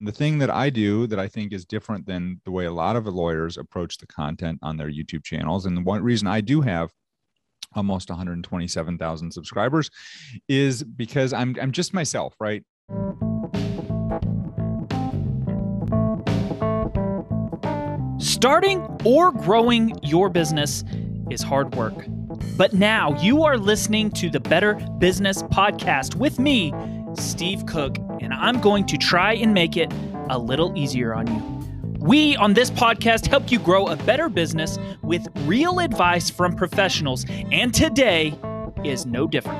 the thing that I do that I think is different than the way a lot of lawyers approach the content on their YouTube channels, and the one reason I do have almost 127,000 subscribers is because I'm I'm just myself, right? Starting or growing your business is hard work. But now you are listening to the Better Business Podcast with me, Steve Cook, and I'm going to try and make it a little easier on you. We on this podcast help you grow a better business with real advice from professionals, and today is no different.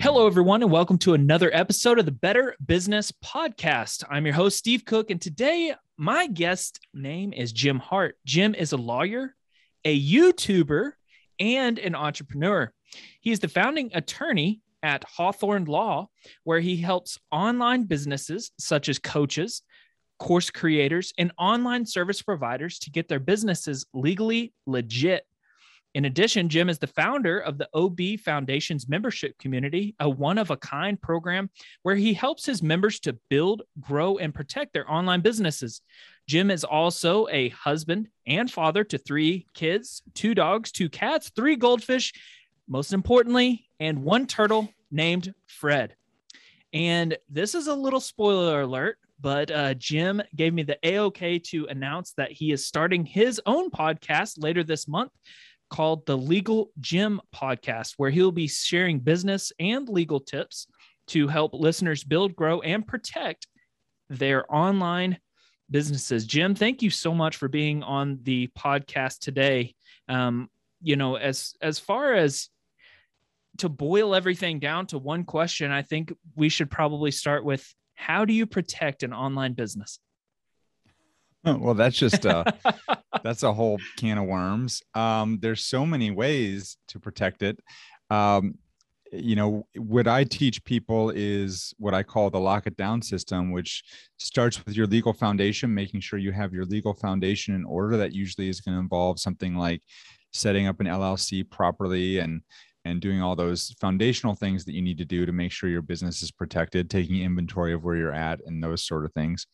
Hello, everyone, and welcome to another episode of the Better Business Podcast. I'm your host, Steve Cook, and today my guest name is Jim Hart. Jim is a lawyer, a YouTuber, and an entrepreneur. He is the founding attorney at Hawthorne Law, where he helps online businesses such as coaches, course creators, and online service providers to get their businesses legally legit. In addition, Jim is the founder of the OB Foundation's membership community, a one of a kind program where he helps his members to build, grow, and protect their online businesses. Jim is also a husband and father to three kids, two dogs, two cats, three goldfish, most importantly, and one turtle named Fred. And this is a little spoiler alert, but uh, Jim gave me the AOK to announce that he is starting his own podcast later this month called the Legally Legit Podcast, where he'll be sharing business and legal tips to help listeners build, grow, and protect their online businesses. Jim, thank you so much for being on the podcast today. Um, you know, as as far as to boil everything down to one question, I think we should probably start with how do you protect an online business? Well, that's just uh that's a whole can of worms. Um, there's so many ways to protect it. Um, you know, what I teach people is what I call the lock it down system, which starts with your legal foundation, making sure you have your legal foundation in order. That usually is going to involve something like setting up an LLC properly and and doing all those foundational things that you need to do to make sure your business is protected, taking inventory of where you're at and those sort of things.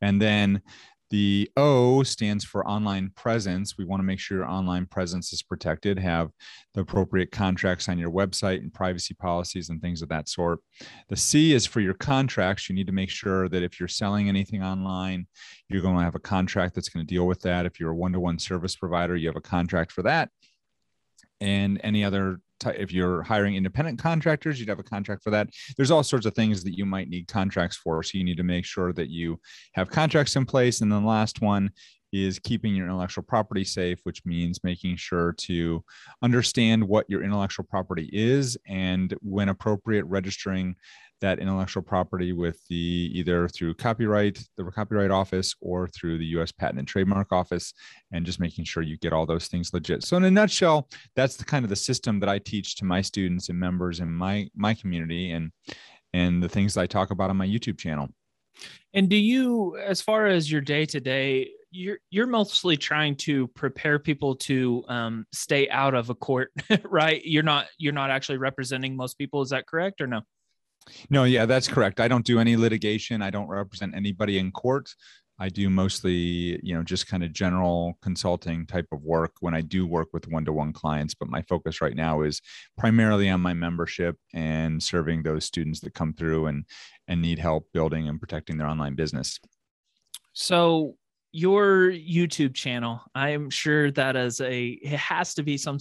And then the O stands for online presence. We want to make sure your online presence is protected, have the appropriate contracts on your website and privacy policies and things of that sort. The C is for your contracts. You need to make sure that if you're selling anything online, you're going to have a contract that's going to deal with that. If you're a one to one service provider, you have a contract for that. And any other if you're hiring independent contractors, you'd have a contract for that. There's all sorts of things that you might need contracts for. So you need to make sure that you have contracts in place. And then the last one is keeping your intellectual property safe, which means making sure to understand what your intellectual property is and when appropriate, registering that intellectual property with the either through copyright, the copyright office, or through the US Patent and Trademark Office, and just making sure you get all those things legit. So in a nutshell, that's the kind of the system that I teach to my students and members in my my community and and the things I talk about on my YouTube channel. And do you, as far as your day to day, you're you're mostly trying to prepare people to um, stay out of a court, right? You're not you're not actually representing most people. Is that correct or no? No, yeah, that's correct. I don't do any litigation. I don't represent anybody in court. I do mostly, you know, just kind of general consulting type of work when I do work with one-to-one clients, but my focus right now is primarily on my membership and serving those students that come through and and need help building and protecting their online business. So, your YouTube channel, I'm sure that as a it has to be some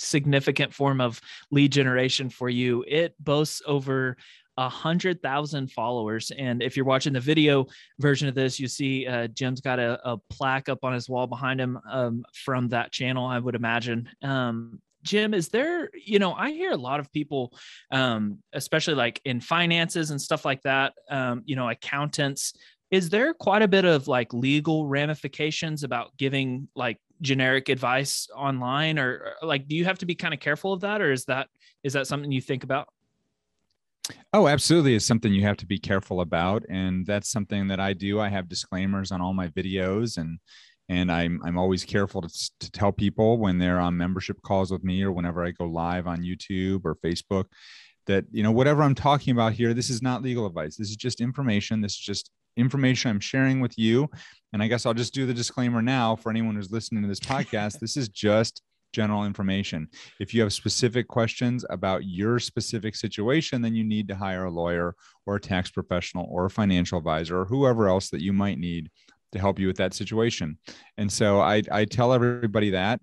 significant form of lead generation for you. It boasts over a hundred thousand followers. And if you're watching the video version of this, you see uh, Jim's got a, a, plaque up on his wall behind him um, from that channel, I would imagine. Um, Jim, is there, you know, I hear a lot of people, um, especially like in finances and stuff like that, um, you know, accountants. Is there quite a bit of like legal ramifications about giving like generic advice online or, or like do you have to be kind of careful of that or is that is that something you think about Oh, absolutely. It's something you have to be careful about. And that's something that I do. I have disclaimers on all my videos and and I'm I'm always careful to, to tell people when they're on membership calls with me or whenever I go live on YouTube or Facebook that you know whatever i'm talking about here this is not legal advice this is just information this is just information i'm sharing with you and i guess i'll just do the disclaimer now for anyone who's listening to this podcast this is just general information. If you have specific questions about your specific situation then you need to hire a lawyer or a tax professional or a financial advisor or whoever else that you might need to help you with that situation. And so i, I tell everybody that.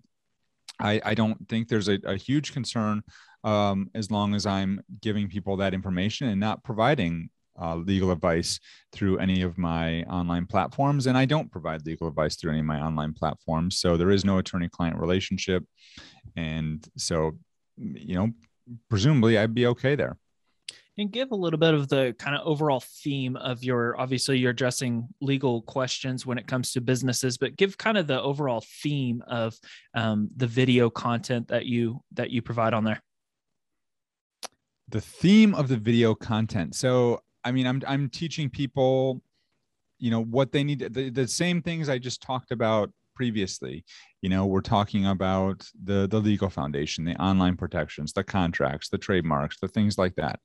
I, I don't think there's a, a huge concern um, as long as I'm giving people that information and not providing uh, legal advice through any of my online platforms. And I don't provide legal advice through any of my online platforms. So there is no attorney client relationship. And so, you know, presumably I'd be okay there. And give a little bit of the kind of overall theme of your obviously you're addressing legal questions when it comes to businesses, but give kind of the overall theme of um, the video content that you that you provide on there the theme of the video content. So, I mean, I'm I'm teaching people, you know, what they need. The, the same things I just talked about previously. You know, we're talking about the the legal foundation, the online protections, the contracts, the trademarks, the things like that.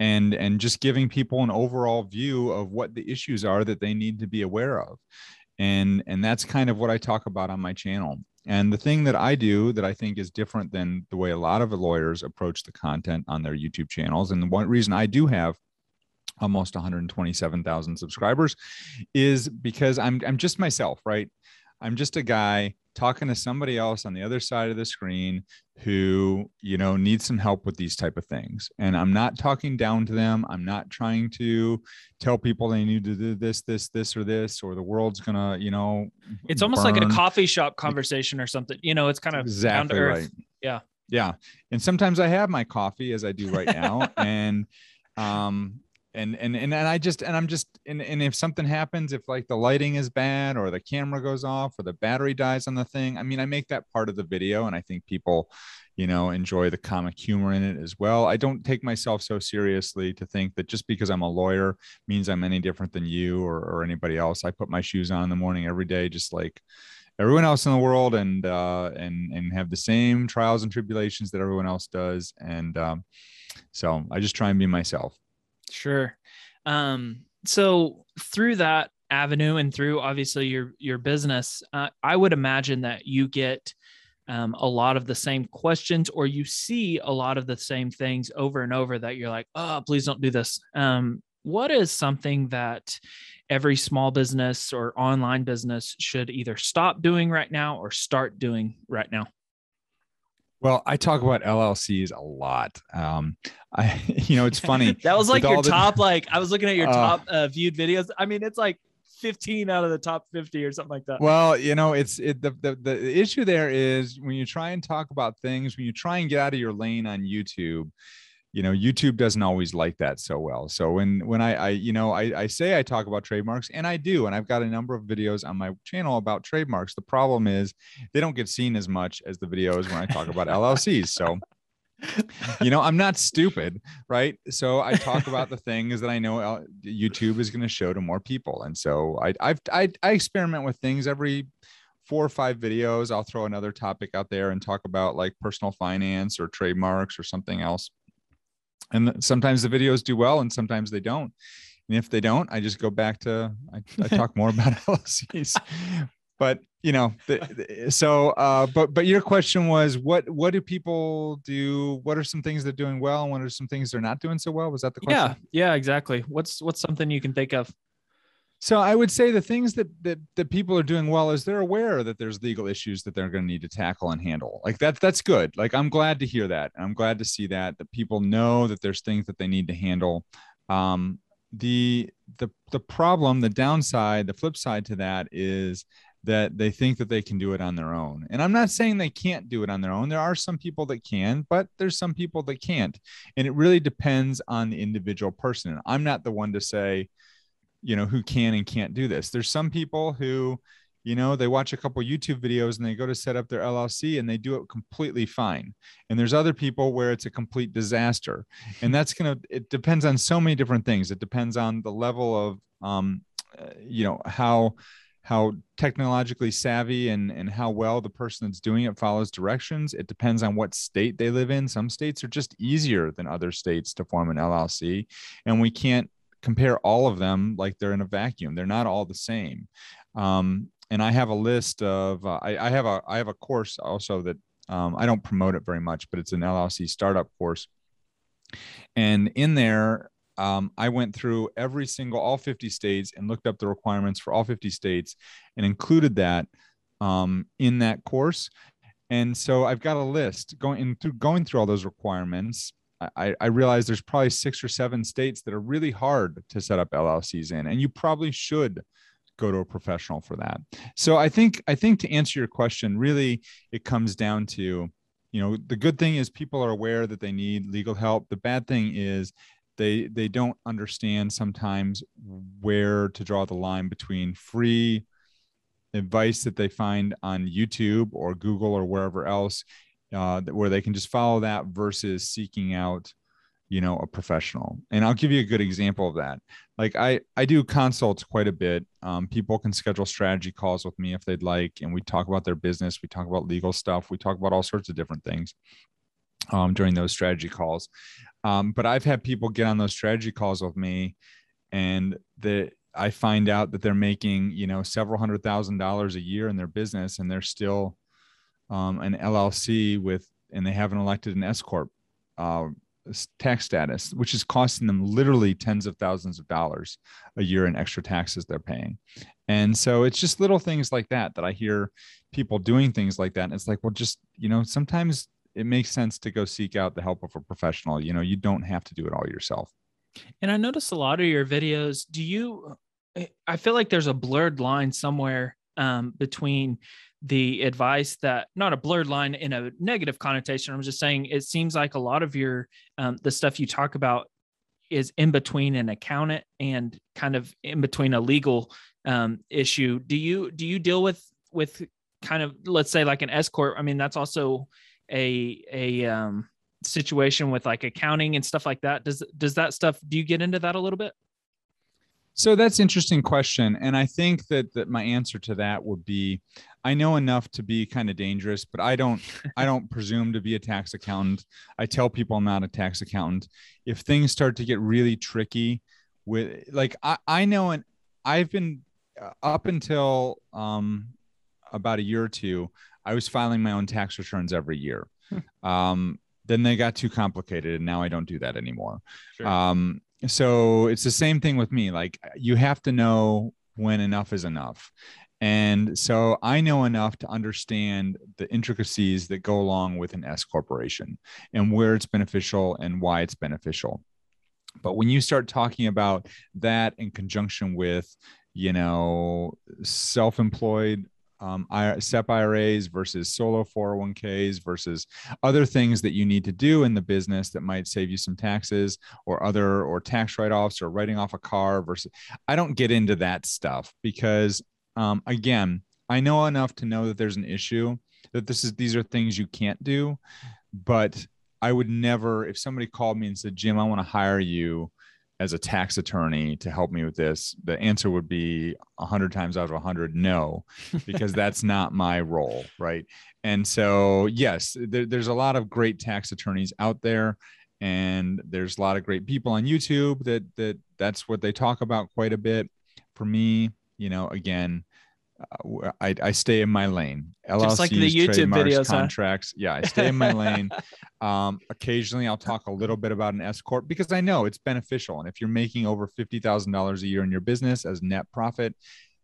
And, and just giving people an overall view of what the issues are that they need to be aware of and and that's kind of what i talk about on my channel and the thing that I do that I think is different than the way a lot of lawyers approach the content on their YouTube channels, and the one reason I do have almost 127,000 subscribers is because I'm I'm just myself, right? I'm just a guy talking to somebody else on the other side of the screen who you know needs some help with these type of things. And i'm not talking down to them. I'm not trying to tell people they need to do this this this or this or the world's gonna you know it's almost burn. like a coffee shop conversation or something. You know it's kind of exactly right. Yeah. Yeah. And sometimes i have my coffee as i do right now. And um and and and, and i just and i'm just and, and if something happens if like the lighting is bad or the camera goes off or the battery dies on the thing i mean i make that part of the video and i think people you know enjoy the comic humor in it as well. I don't take myself so seriously to think that just because i'm a lawyer means i'm any different than you or, or anybody else. I put my shoes on in the morning every day just like everyone else in the world and uh and and have the same trials and tribulations that everyone else does. And um so i just try and be myself Sure. Um, so through that avenue and through obviously your your business, uh, I would imagine that you get um, a lot of the same questions, or you see a lot of the same things over and over that you're like, oh, please don't do this. Um, what is something that every small business or online business should either stop doing right now or start doing right now? Well, I talk about LLCs a lot. Um, I, you know, it's funny. that was like your the, top, like I was looking at your uh, top uh, viewed videos. I mean, it's like 15 out of the top 50 or something like that. Well, you know, it's it the, the the issue there is when you try and talk about things, when you try and get out of your lane on YouTube, you know youtube doesn't always like that so well. So when when i i you know I, I say i talk about trademarks and i do and i've got a number of videos on my channel about trademarks. The problem is they don't get seen as much as the videos when i talk about llcs so you know i'm not stupid right? So i talk about the things that i know uh, youtube is going to show to more people. And so i I've, i i experiment with things every four or five videos. I'll throw another topic out there and talk about like personal finance or trademarks or something else and sometimes the videos do well and sometimes they don't. And if they don't i just go back to i, I talk more about llcs but you know the, the, so uh but but your question was what what do people do? What are some things they're doing well and what are some things they're not doing so well? Was that the question? yeah yeah exactly. What's what's something you can think of so I would say the things that that that people are doing well is they're aware that there's legal issues that they're going to need to tackle and handle. Like that that's good. Like I'm glad to hear that. I'm glad to see that that people know that there's things that they need to handle. Um, the the the problem, the downside, the flip side to that is that they think that they can do it on their own. And I'm not saying they can't do it on their own. There are some people that can, but there's some people that can't. And it really depends on the individual person. And I'm not the one to say, you know who can and can't do this. There's some people who you know they watch a couple youtube videos and they go to set up their llc and they do it completely fine. And there's other people where it's a complete disaster. And that's to it depends on so many different things. It depends on the level of um, uh, you know how how technologically savvy and and how well the person that's doing it follows directions. It depends on what state they live in. Some states are just easier than other states to form an llc and we can't compare all of them like they're in a vacuum they're not all the same um, and i have a list of uh, I, I, have a i have a course also that um, i don't promote it very much but it's an llc startup course and in there um, I went through every single, all 50 states and looked up the requirements for all 50 states and included that um, in that course. And so I've got a list going through going through all those requirements. I, I realize there's probably six or seven states that are really hard to set up LLCs in, and you probably should go to a professional for that. So I think I think to answer your question, really it comes down to, you know, the good thing is people are aware that they need legal help. The bad thing is they they don't understand sometimes where to draw the line between free advice that they find on YouTube or Google or wherever else, uh, where they can just follow that versus seeking out, you know, a professional. And I'll give you a good example of that. Like I I do consults quite a bit. Um, people can schedule strategy calls with me if they'd like, and we talk about their business. We talk about legal stuff. We talk about all sorts of different things um, during those strategy calls. Um, but I've had people get on those strategy calls with me, and that I find out that they're making you know several hundred thousand dollars a year in their business, and they're still um, an LLC with, and they haven't elected an S corp uh, tax status, which is costing them literally tens of thousands of dollars a year in extra taxes they're paying. And so it's just little things like that that I hear people doing things like that. And it's like, well, just you know, sometimes it makes sense to go seek out the help of a professional. You know, you don't have to do it all yourself. And I noticed a lot of your videos. Do you? I feel like there's a blurred line somewhere um, between the advice that not a blurred line in a negative connotation. I'm just saying it seems like a lot of your um, the stuff you talk about is in between an accountant and kind of in between a legal um, issue. Do you do you deal with with kind of let's say like an S corp? I mean, that's also a a um, situation with like accounting and stuff like that does does that stuff do you get into that a little bit so that's interesting question and i think that that my answer to that would be i know enough to be kind of dangerous but i don't i don't presume to be a tax accountant i tell people i'm not a tax accountant if things start to get really tricky with like i, I know and i've been uh, up until um about a year or two I was filing my own tax returns every year. Hmm. um, then they got too complicated, and now I don't do that anymore. Sure. Um, so it's the same thing with me. Like uh, you have to know when enough is enough. And so I know enough to understand the intricacies that go along with an S corporation and where it's beneficial and why it's beneficial. But when you start talking about that in conjunction with, you know, self employed um, SEP IRAs versus solo 401ks versus other things that you need to do in the business that might save you some taxes or other or tax write-offs or writing off a car versus I don't get into that stuff because um, again, I know enough to know that there's an issue that this is these are things you can't do, but I would never if somebody called me and said, "Jim, I want to hire you." As a tax attorney to help me with this the answer would be 100 times out of 100 no because that's not my role right? And so yes there, there's a lot of great tax attorneys out there and there's a lot of great people on youtube that that that's what they talk about quite a bit. For me you know again I, I stay in my lane. LLCs, Just like the YouTube videos, contracts. Huh? Yeah, I stay in my lane. Um, occasionally, I'll talk a little bit about an S corp because I know it's beneficial. And if you're making over fifty thousand dollars a year in your business as net profit,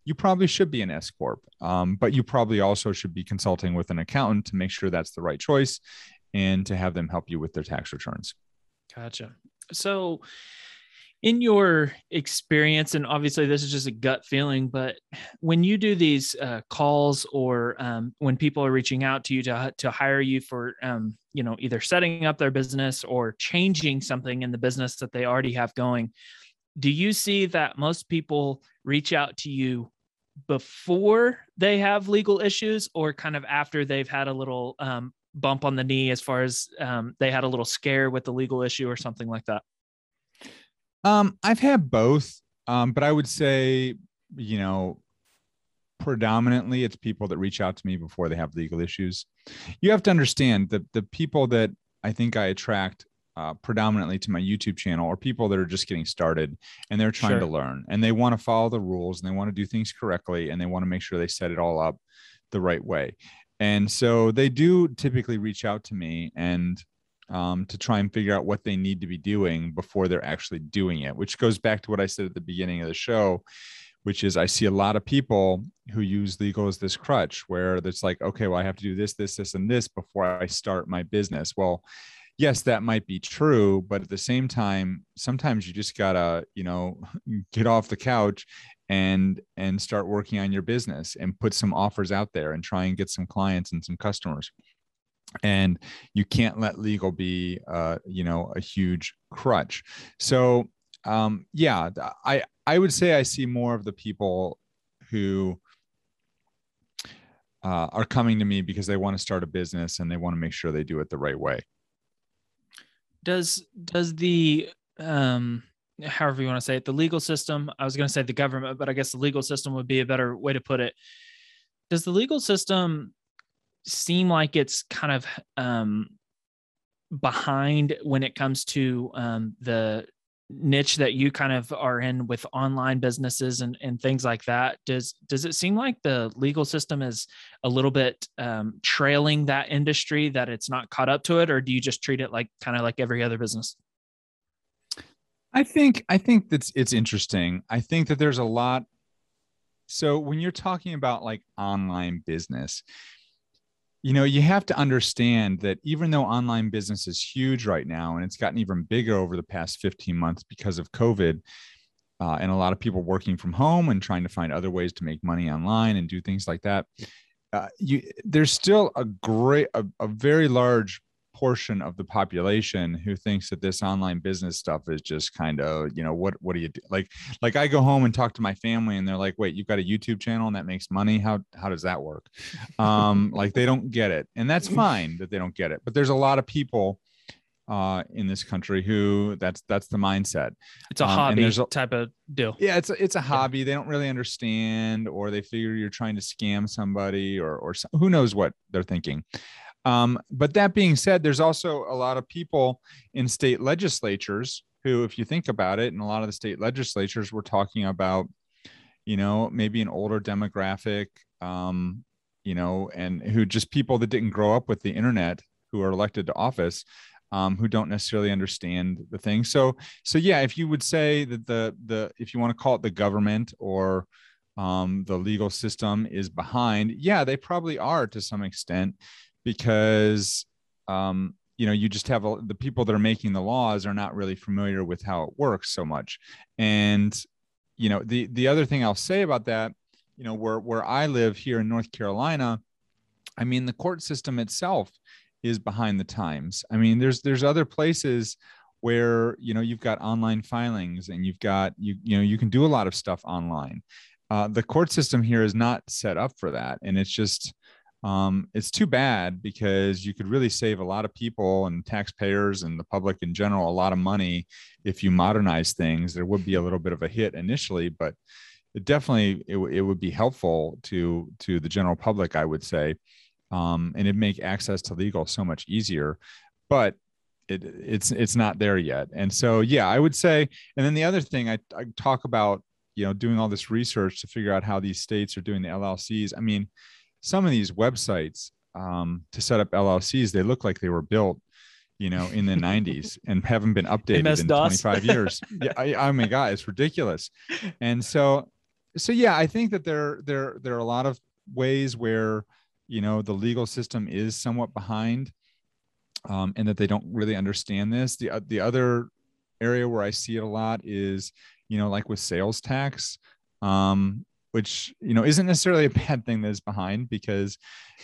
you probably should be an S corp. Um, but you probably also should be consulting with an accountant to make sure that's the right choice, and to have them help you with their tax returns. Gotcha. So in your experience and obviously this is just a gut feeling but when you do these uh, calls or um, when people are reaching out to you to, to hire you for um, you know either setting up their business or changing something in the business that they already have going do you see that most people reach out to you before they have legal issues or kind of after they've had a little um, bump on the knee as far as um, they had a little scare with the legal issue or something like that um, I've had both, um, but I would say, you know, predominantly it's people that reach out to me before they have legal issues. You have to understand that the people that I think I attract uh, predominantly to my YouTube channel are people that are just getting started and they're trying sure. to learn and they want to follow the rules and they want to do things correctly and they want to make sure they set it all up the right way. And so they do typically reach out to me and um, to try and figure out what they need to be doing before they're actually doing it, which goes back to what I said at the beginning of the show, which is I see a lot of people who use legal as this crutch where it's like, okay, well, I have to do this, this, this, and this before I start my business. Well, yes, that might be true, but at the same time, sometimes you just gotta, you know, get off the couch and and start working on your business and put some offers out there and try and get some clients and some customers and you can't let legal be uh, you know a huge crutch. So um, yeah i i would say i see more of the people who uh, are coming to me because they want to start a business and they want to make sure they do it the right way. Does does the um however you want to say it the legal system i was going to say the government but i guess the legal system would be a better way to put it. Does the legal system seem like it's kind of um, behind when it comes to um, the niche that you kind of are in with online businesses and, and things like that. Does does it seem like the legal system is a little bit um, trailing that industry that it's not caught up to it or do you just treat it like kind of like every other business? I think i think that's it's interesting. I think that there's a lot so when you're talking about like online business you know you have to understand that even though online business is huge right now and it's gotten even bigger over the past 15 months because of covid uh, and a lot of people working from home and trying to find other ways to make money online and do things like that uh, you there's still a great a, a very large portion of the population who thinks that this online business stuff is just kind of you know what what do you do like like i go home and talk to my family and they're like wait you've got a youtube channel and that makes money how how does that work um like they don't get it and that's fine that they don't get it but there's a lot of people uh, in this country who that's that's the mindset. It's a um, hobby a, type of deal. Yeah, it's a, it's a hobby. They don't really understand, or they figure you're trying to scam somebody, or or who knows what they're thinking. Um, but that being said, there's also a lot of people in state legislatures who, if you think about it, in a lot of the state legislatures, we're talking about, you know, maybe an older demographic, um, you know, and who just people that didn't grow up with the internet who are elected to office. Um, who don't necessarily understand the thing. So, so yeah, if you would say that the the if you want to call it the government or um, the legal system is behind, yeah, they probably are to some extent because um, you know you just have a, the people that are making the laws are not really familiar with how it works so much. And you know the the other thing i'll say about that you know where where i live here in north carolina i mean the court system itself is behind the times. I mean there's there's other places where you know you've got online filings and you've got you you know you can do a lot of stuff online. Uh, the court system here is not set up for that. And it's just um, it's too bad because you could really save a lot of people and taxpayers and the public in general a lot of money if you modernize things. There would be a little bit of a hit initially, but it definitely it, it would be helpful to to the general public, I would say, um, and it'd make access to legal so much easier. But it, it's it's not there yet, and so yeah, I would say. And then the other thing I, I talk about, you know, doing all this research to figure out how these states are doing the LLCs. I mean some of these websites um, to set up LLCs, they look like they were built, you know, in the 90s and haven't been updated in 25 years. Yeah, I, I mean, God, it's ridiculous. And so, so yeah, I think that there there there are a lot of ways where you know the legal system is somewhat behind, um, and that they don't really understand this. The uh, the other area where I see it a lot is you know like with sales tax. Um, which you know isn't necessarily a bad thing that's behind because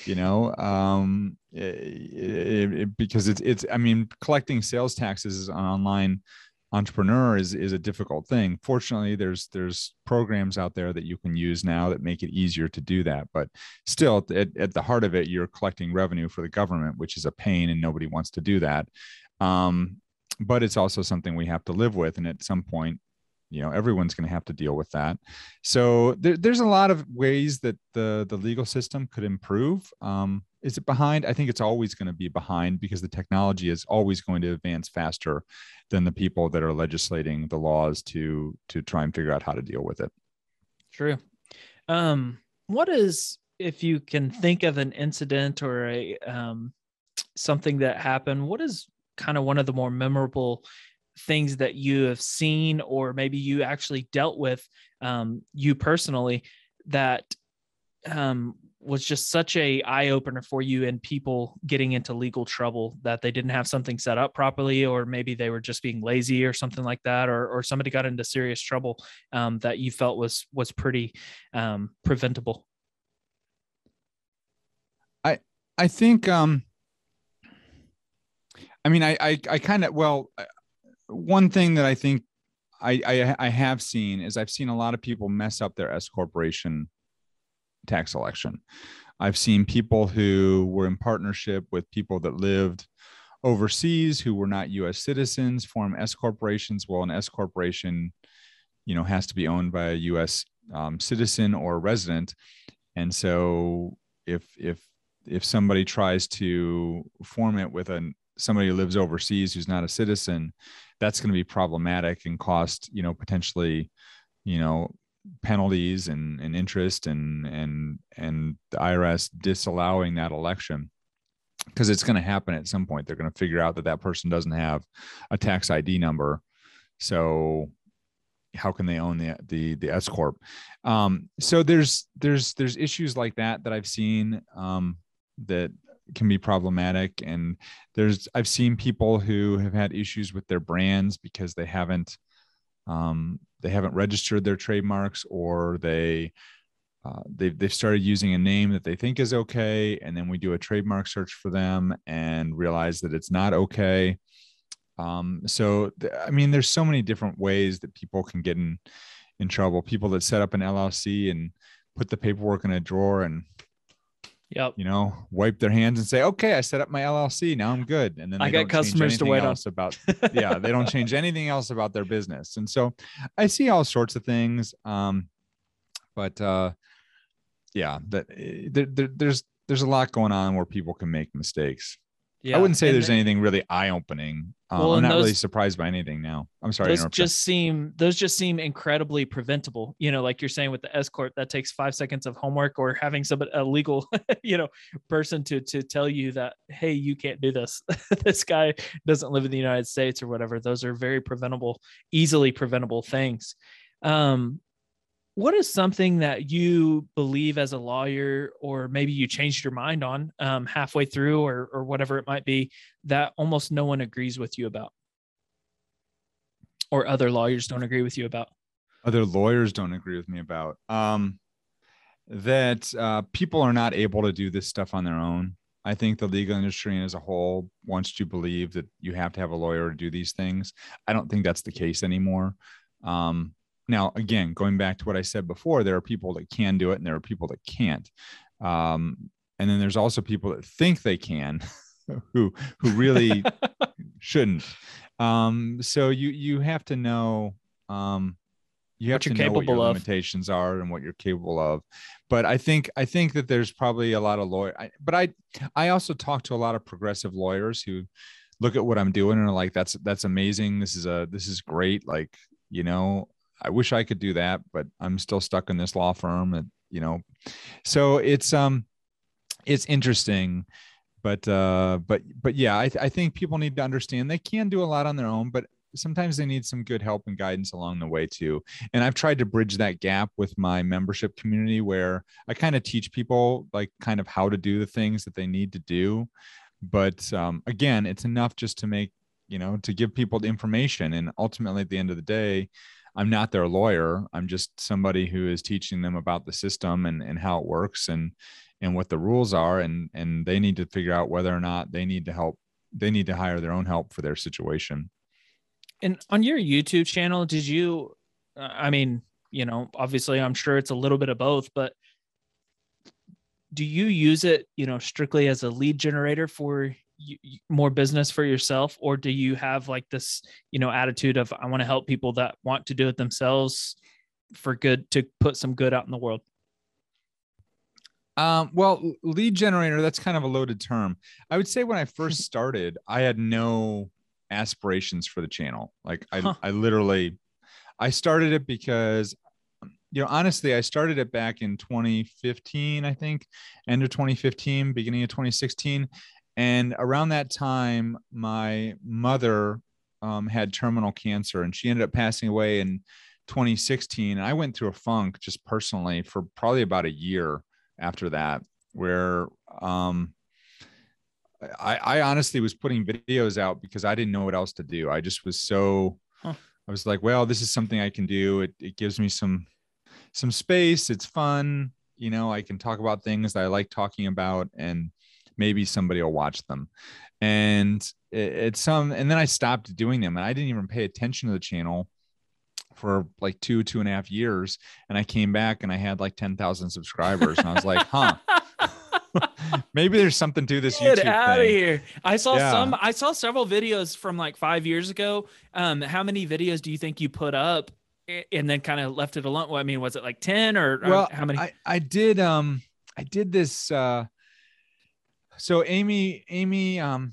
you know um it, it, it, because it's it's i mean collecting sales taxes an online entrepreneur is is a difficult thing. Fortunately there's there's programs out there that you can use now that make it easier to do that but still at, at the heart of it you're collecting revenue for the government which is a pain and nobody wants to do that. Um, but it's also something we have to live with and at some point you know everyone's going to have to deal with that. So there, there's a lot of ways that the the legal system could improve. Um, is it behind? I think it's always going to be behind because the technology is always going to advance faster than the people that are legislating the laws to to try and figure out how to deal with it. True. Um what is if you can think of an incident or a um something that happened what is kind of one of the more memorable things that you have seen or maybe you actually dealt with um, you personally that um, was just such a eye opener for you and people getting into legal trouble that they didn't have something set up properly or maybe they were just being lazy or something like that or, or somebody got into serious trouble um, that you felt was was pretty um, preventable? I i think um i mean i i, I kind of well one thing that I think I, I, I have seen is I've seen a lot of people mess up their S corporation tax election. I've seen people who were in partnership with people that lived overseas who were not U.S. citizens form S corporations. Well, an S corporation, you know, has to be owned by a U.S. Um, citizen or resident, and so if if if somebody tries to form it with an somebody who lives overseas who's not a citizen, that's going to be problematic and cost, you know, potentially, you know, penalties and, and interest and and and the IRS disallowing that election because it's going to happen at some point. They're going to figure out that that person doesn't have a tax ID number, so how can they own the the the S corp? Um, so there's there's there's issues like that that I've seen um, that can be problematic. And there's i've seen people who have had issues with their brands because they haven't um, they haven't registered their trademarks or they uh, they've, they've started using a name that they think is okay. And then we do a trademark search for them and realize that it's not okay. Um, so th- i mean there's so many different ways that people can get in in trouble. People that set up an llc and put the paperwork in a drawer and Yep. You know, wipe their hands and say, "Okay, I set up my LLC. Now I'm good." And then I got customers to wait on. About yeah, they don't change anything else about their business. And so, I see all sorts of things. Um, but uh, yeah, that eh, there, there, there's there's a lot going on where people can make mistakes. Yeah, I wouldn't say there's then, anything really eye opening. Um, well, I'm not those, really surprised by anything now. I'm sorry. Those just seem those just seem incredibly preventable. You know, like you're saying with the S corp, that takes five seconds of homework, or having some a legal, you know, person to to tell you that hey, you can't do this. this guy doesn't live in the United States or whatever. Those are very preventable, easily preventable things. Um, what is something that you believe as a lawyer or maybe you changed your mind on um, halfway through or, or whatever it might be that almost no one agrees with you about? Or other lawyers don't agree with you about? Other lawyers don't agree with me about um, that uh, people are not able to do this stuff on their own. I think the legal industry as a whole wants to believe that you have to have a lawyer to do these things. I don't think that's the case anymore. Um, now, again, going back to what I said before, there are people that can do it and there are people that can't. Um, and then there's also people that think they can, who who really shouldn't. Um, so you you have to know um, you have to know what your of. limitations are and what you're capable of. But I think I think that there's probably a lot of lawyer. I, but I I also talk to a lot of progressive lawyers who look at what I'm doing and are like, that's that's amazing. This is a this is great. Like you know I wish I could do that, but I'm still stuck in this law firm and you know. So it's um it's interesting but uh but but yeah I, th- I think people need to understand they can do a lot on their own but sometimes they need some good help and guidance along the way too. And i've tried to bridge that gap with my membership community where i kind of teach people like kind of how to do the things that they need to do. But um, again it's enough just to make you know to give people the information. And ultimately at the end of the day I'm not their lawyer. I'm just somebody who is teaching them about the system and, and how it works and and what the rules are and and they need to figure out whether or not they need to help they need to hire their own help for their situation. And on your YouTube channel, did you I mean, you know, obviously I'm sure it's a little bit of both, but do you use it, you know, strictly as a lead generator for you, more business for yourself? Or do you have like this you know attitude of i want to help people that want to do it themselves for good to put some good out in the world um, well lead generator that's kind of a loaded term. I would say when i first started i had no aspirations for the channel. Like i, huh. I literally i started it because you know honestly i started it back in 2015 i think end of 2015 beginning of 2016 and around that time, my mother um, had terminal cancer and she ended up passing away in 2016. And I went through a funk just personally for probably about a year after that, where um, I, I, honestly was putting videos out because I didn't know what else to do. I just was so, huh. I was like, well, this is something I can do. It, it gives me some, some space. It's fun. You know, I can talk about things that I like talking about. And, maybe somebody will watch them and it's some and then i stopped doing them and i didn't even pay attention to the channel for like two two and a half years and i came back and i had like 10,000 subscribers and i was like huh maybe there's something to this Get YouTube out thing. of here. I saw yeah. some I saw several videos from like 5 years ago. Um how many videos do you think you put up and then kind of left it alone? Well, I mean, was it like 10 or, well, how many? I, I did um I did this uh so Amy, Amy, um,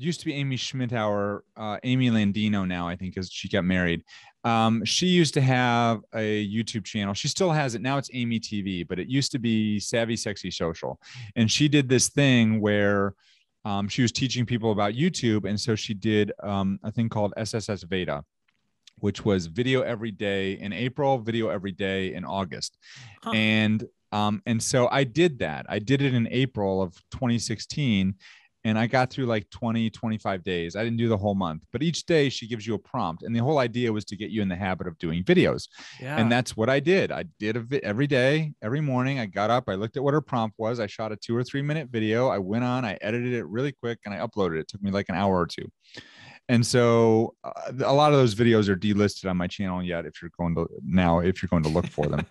used to be Amy Schmittauer, uh, Amy Landino now, I think, because she got married. Um, she used to have a YouTube channel. She still has it now. It's Amy TV, but it used to be Savvy Sexy Social, and she did this thing where um, she was teaching people about YouTube, and so she did um, a thing called SSS Veda, which was video every day in April, video every day in August, huh. and um, and so I did that. I did it in April of 2016 and I got through like 20, 25 days. I didn't do the whole month, but each day she gives you a prompt. And the whole idea was to get you in the habit of doing videos. Yeah. And that's what I did. I did a vi- every day, every morning. I got up, I looked at what her prompt was. I shot a two or three minute video. I went on, I edited it really quick and I uploaded it. It took me like an hour or two and so uh, a lot of those videos are delisted on my channel yet if you're going to now if you're going to look for them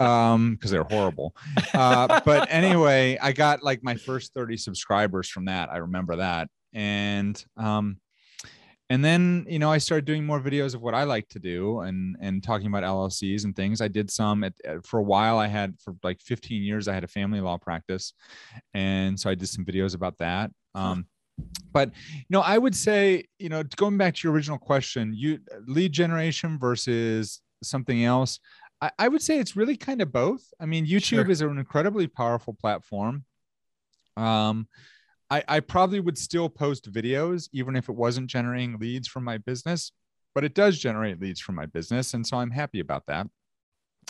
um because they're horrible. Uh, but anyway i got like my first 30 subscribers from that. I remember that. And um and then you know i started doing more videos of what i like to do and and talking about llcs and things. I did some at, for a while i had for like 15 years i had a family law practice. And so i did some videos about that. Um but you know i would say you know going back to your original question you lead generation versus something else i, I would say it's really kind of both. I mean youtube sure. is an incredibly powerful platform. Um I, I probably would still post videos even if it wasn't generating leads from my business but it does generate leads from my business and so i'm happy about that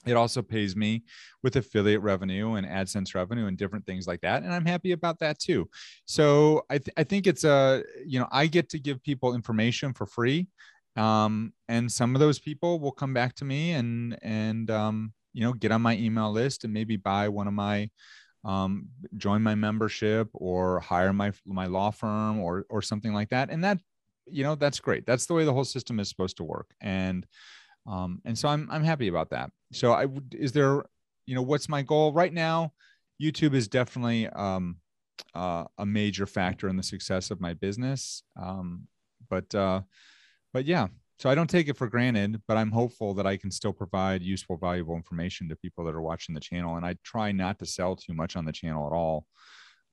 it also pays me with affiliate revenue and AdSense revenue and different things like that. And I'm happy about that too. So I, th- I think it's a, you know, I get to give people information for free. Um, and some of those people will come back to me and, and, um, you know, get on my email list and maybe buy one of my, um, join my membership or hire my, my law firm or, or something like that. And that, you know, that's great. That's the way the whole system is supposed to work. And, um, and so I'm, I'm happy about that. So I would, is there, you know, what's my goal right now? YouTube is definitely um, uh, a major factor in the success of my business. Um, but, uh, but yeah, so I don't take it for granted, but I'm hopeful that I can still provide useful, valuable information to people that are watching the channel. And I try not to sell too much on the channel at all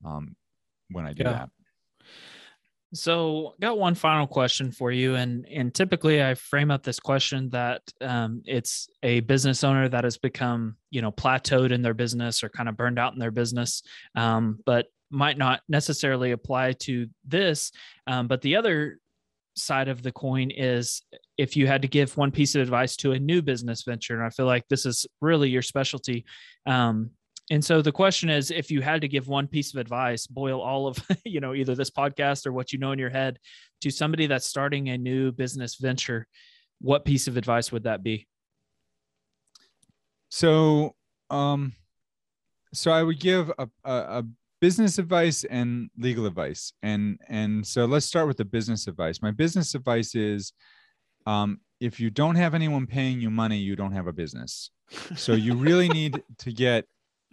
um, when I do yeah. that. So, got one final question for you, and and typically I frame up this question that um, it's a business owner that has become you know plateaued in their business or kind of burned out in their business, um, but might not necessarily apply to this. Um, but the other side of the coin is if you had to give one piece of advice to a new business venture, and I feel like this is really your specialty. Um, and so the question is if you had to give one piece of advice, boil all of, you know, either this podcast or what you know in your head to somebody that's starting a new business venture, what piece of advice would that be? So, um, so I would give a, a, a business advice and legal advice. And, and so let's start with the business advice. My business advice is, um, if you don't have anyone paying you money, you don't have a business. So you really need to get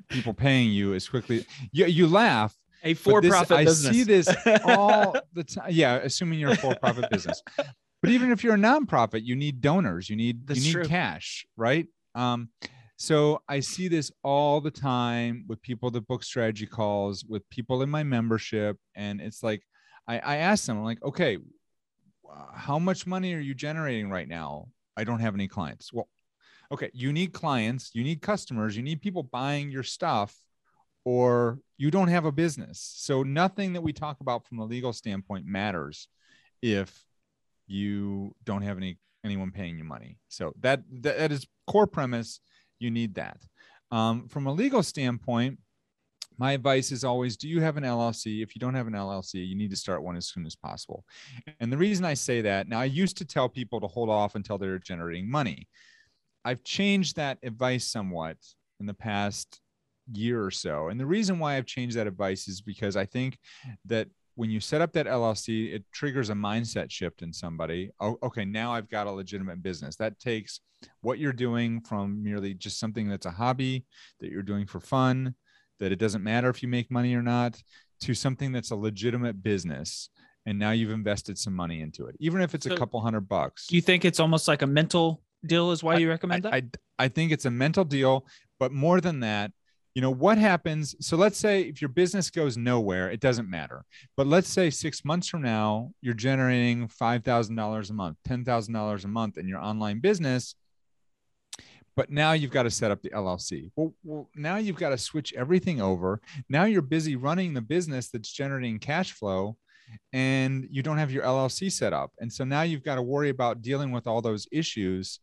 people paying you as quickly. You, you laugh, A for-profit this, business. I see this all the time. Yeah, assuming you're a for-profit business. But even if you're a nonprofit, you need donors. You need That's you need true. cash, right? Um, so I see this all the time with people that book strategy calls, with people in my membership, and it's like I, I ask them, I'm like, okay, how much money are you generating right now? I don't have any clients. Well, okay, you need clients, you need customers, you need people buying your stuff, or you don't have a business. So nothing that we talk about from a legal standpoint matters if you don't have any anyone paying you money. So that that, is core premise. You need that. Um, from a legal standpoint, my advice is always do you have an LLC? If you don't have an LLC, you need to start one as soon as possible. And the reason I say that now, I used to tell people to hold off until they're generating money. I've changed that advice somewhat in the past year or so. And the reason why I've changed that advice is because I think that when you set up that LLC, it triggers a mindset shift in somebody. Oh, okay, now I've got a legitimate business. That takes what you're doing from merely just something that's a hobby that you're doing for fun, that it doesn't matter if you make money or not, to something that's a legitimate business. And now you've invested some money into it, even if it's So, a couple hundred bucks. Do you think it's almost like a mental deal? Is why you recommend that? I, I, I think it's a mental deal, but more than that, you know, what happens? So let's say if your business goes nowhere, it doesn't matter. But let's say six months from now, you're generating $5,000 a month, $10,000 a month in your online business. But now you've got to set up the LLC. Well, well, now you've got to switch everything over. Now you're busy running the business that's generating cash flow and you don't have your LLC set up. And so now you've got to worry about dealing with all those issues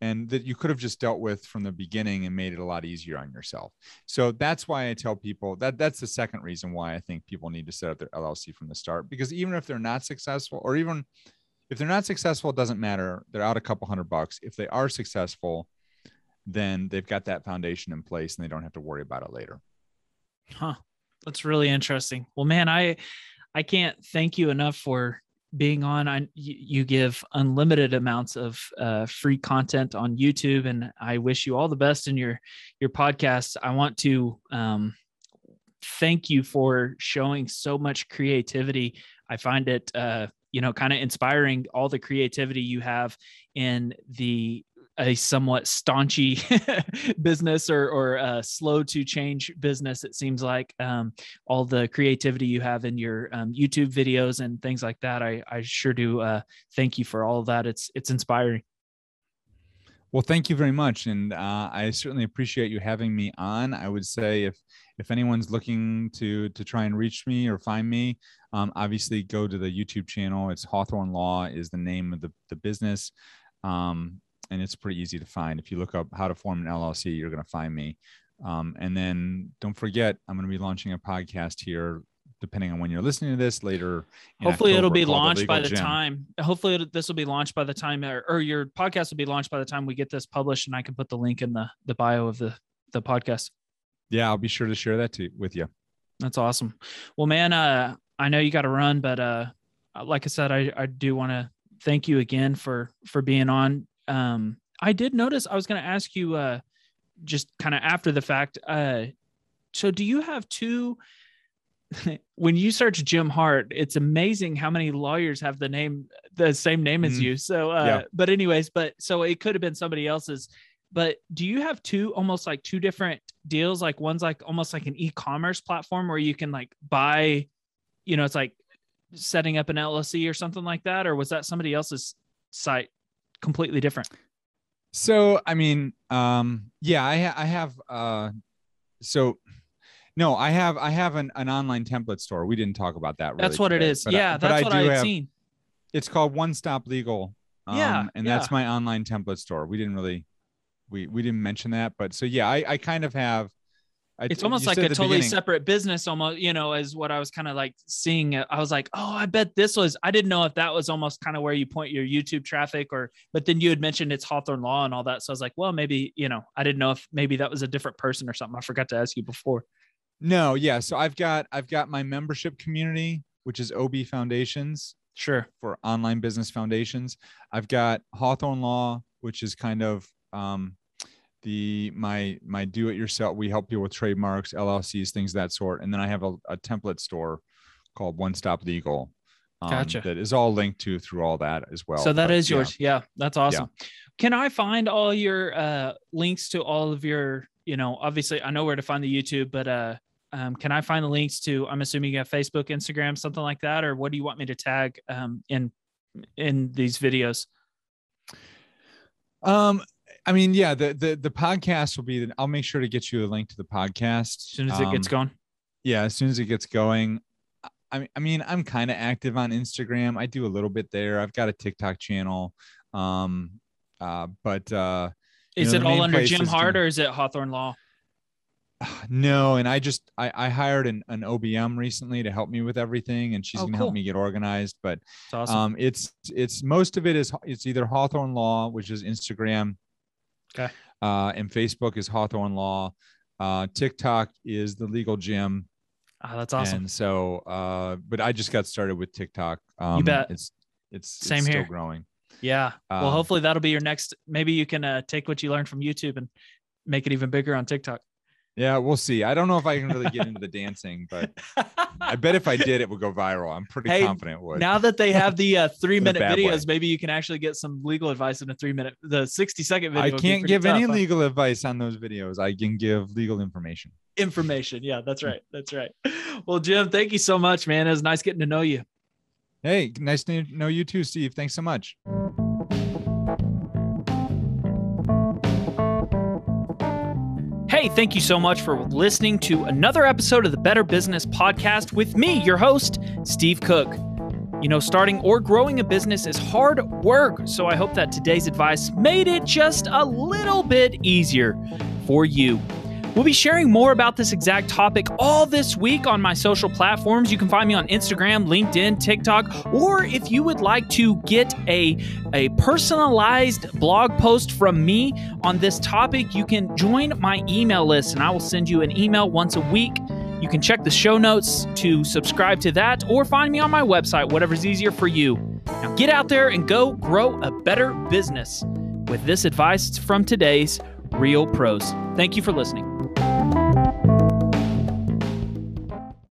and that you could have just dealt with from the beginning and made it a lot easier on yourself. So that's why I tell people that that's the second reason why I think people need to set up their LLC from the start because even if they're not successful or even if they're not successful it doesn't matter. They're out a couple hundred bucks. If they are successful, then they've got that foundation in place and they don't have to worry about it later. Huh. That's really interesting. Well, man, I I can't thank you enough for being on. I you, give unlimited amounts of uh, free content on YouTube, and I wish you all the best in your your podcast. I want to um, thank you for showing so much creativity. I find it uh, you know kind of inspiring all the creativity you have in the a somewhat staunchy business or or uh, slow to change business. It seems like um, all the creativity you have in your um, YouTube videos and things like that. I I sure do uh, thank you for all of that. It's it's inspiring. Well, thank you very much, and uh, I certainly appreciate you having me on. I would say if if anyone's looking to to try and reach me or find me, um, obviously go to the YouTube channel. It's Hawthorne Law is the name of the the business, um, and it's pretty easy to find. If you look up how to form an LLC, you're going to find me. Um, and then don't forget, I'm going to be launching a podcast here depending on when you're listening to this later. Hopefully, it'll be launched by the Gym. time. Hopefully, this will be launched by the time, or, or your podcast will be launched by the time we get this published, and I can put the link in the the bio of the the podcast. Yeah, I'll be sure to share that to, with you. That's awesome. Well, man, uh, I know you got to run, but uh, like I said, I, I do want to thank you again for for being on. Um, I did notice I was going to ask you uh, just kind of after the fact. Uh, so, do you have two? when you search Jim Hart, it's amazing how many lawyers have the name the same name as Mhm. you. So, uh, Yeah. but anyways, but so it could have been somebody else's. But do you have two almost like two different deals? Like one's like almost like an e-commerce platform where you can like buy, you know, it's like setting up an LLC or something like that, or was that somebody else's site completely different? So, I mean, um, yeah, I, ha- I have, uh, so no, I have, I have an, an online template store. We didn't talk about that. Really That's what it today, is. but I- yeah, but that's what I have- seen. It's called One Stop Legal. Um, Yeah, and yeah. that's my online template store. We didn't really, we, we didn't mention that, but so, yeah, I, I kind of have, I, it's almost like a totally beginning- separate business almost you know is what i was kind of like seeing i was like oh i bet this was i didn't know if that was almost kind of where you point your youtube traffic or but then you had mentioned it's hawthorne law and all that so i was like well maybe you know i didn't know if maybe that was a different person or something i forgot to ask you before No, yeah. So I've got, I've got my membership community, which is OB Foundations. sure for online business foundations. I've got Hawthorne Law, which is kind of um, the my my do it yourself. We help people with trademarks, LLCs, things of that sort. And then I have a, a template store called One Stop Legal. Um, Gotcha. That is all linked to through all that as well. so that But is yeah. yours. Yeah, that's awesome. Can I find all your uh, links to all of your, you know, obviously I know where to find the YouTube, but uh, um, can I find the links to, I'm assuming you have Facebook, Instagram, something like that, or what do you want me to tag um, in, in these videos? Um, I mean, yeah, the the the podcast will be. The, I'll make sure to get you a link to the podcast As soon as it gets Um, going. Yeah, as soon as it gets going. I mean, I mean, I'm kind of active on Instagram. I do a little bit there. I've got a TikTok channel. Um, uh, but uh, Is know, it all under Jim Hart or is it Hawthorne Law? no, and I just I, I hired an, an OBM recently to help me with everything, and she's Oh, gonna cool. help me get organized. But awesome. um, it's it's most of it is it's either Hawthorne Law, which is Instagram, Okay. uh, and Facebook is Hawthorne Law. Uh, TikTok is the Legal Gym, Ah, that's awesome. And so, uh, but I just got started with TikTok. Um, bet. It's it's Same it's here. Still growing. Yeah. well, Um, hopefully that'll be your next. Maybe you can uh, take what you learned from YouTube and make it even bigger on TikTok. Yeah, we'll see. I don't know if I can really get into the dancing, but I bet if I did, it would go viral. I'm pretty Hey, confident it would. now that they have the uh, three minute bad way. videos, maybe you can actually get some legal advice in a three minute, the 60 second video. I can't give tough, any huh? legal advice on those videos. I can give legal information. information. Yeah, that's right. That's right. Well, Jim, thank you so much, man. It was nice getting to know you. Hey, nice to know you too, Steve. Thanks so much. Hey, thank you so much for listening to another episode of the Better Business Podcast with me, your host, Steve Cook. You know, starting or growing a business is hard work, so I hope that today's advice made it just a little bit easier for you. We'll be sharing more about this exact topic all this week on my social platforms. You can find me on Instagram, LinkedIn, TikTok, or if you would like to get a, a personalized blog post from me on this topic, you can join my email list and I will send you an email once a week. You can check the show notes to subscribe to that or find me on my website, whatever's easier for you. Now get out there and go grow a better business with this advice from today's Real Pros. Thank you for listening.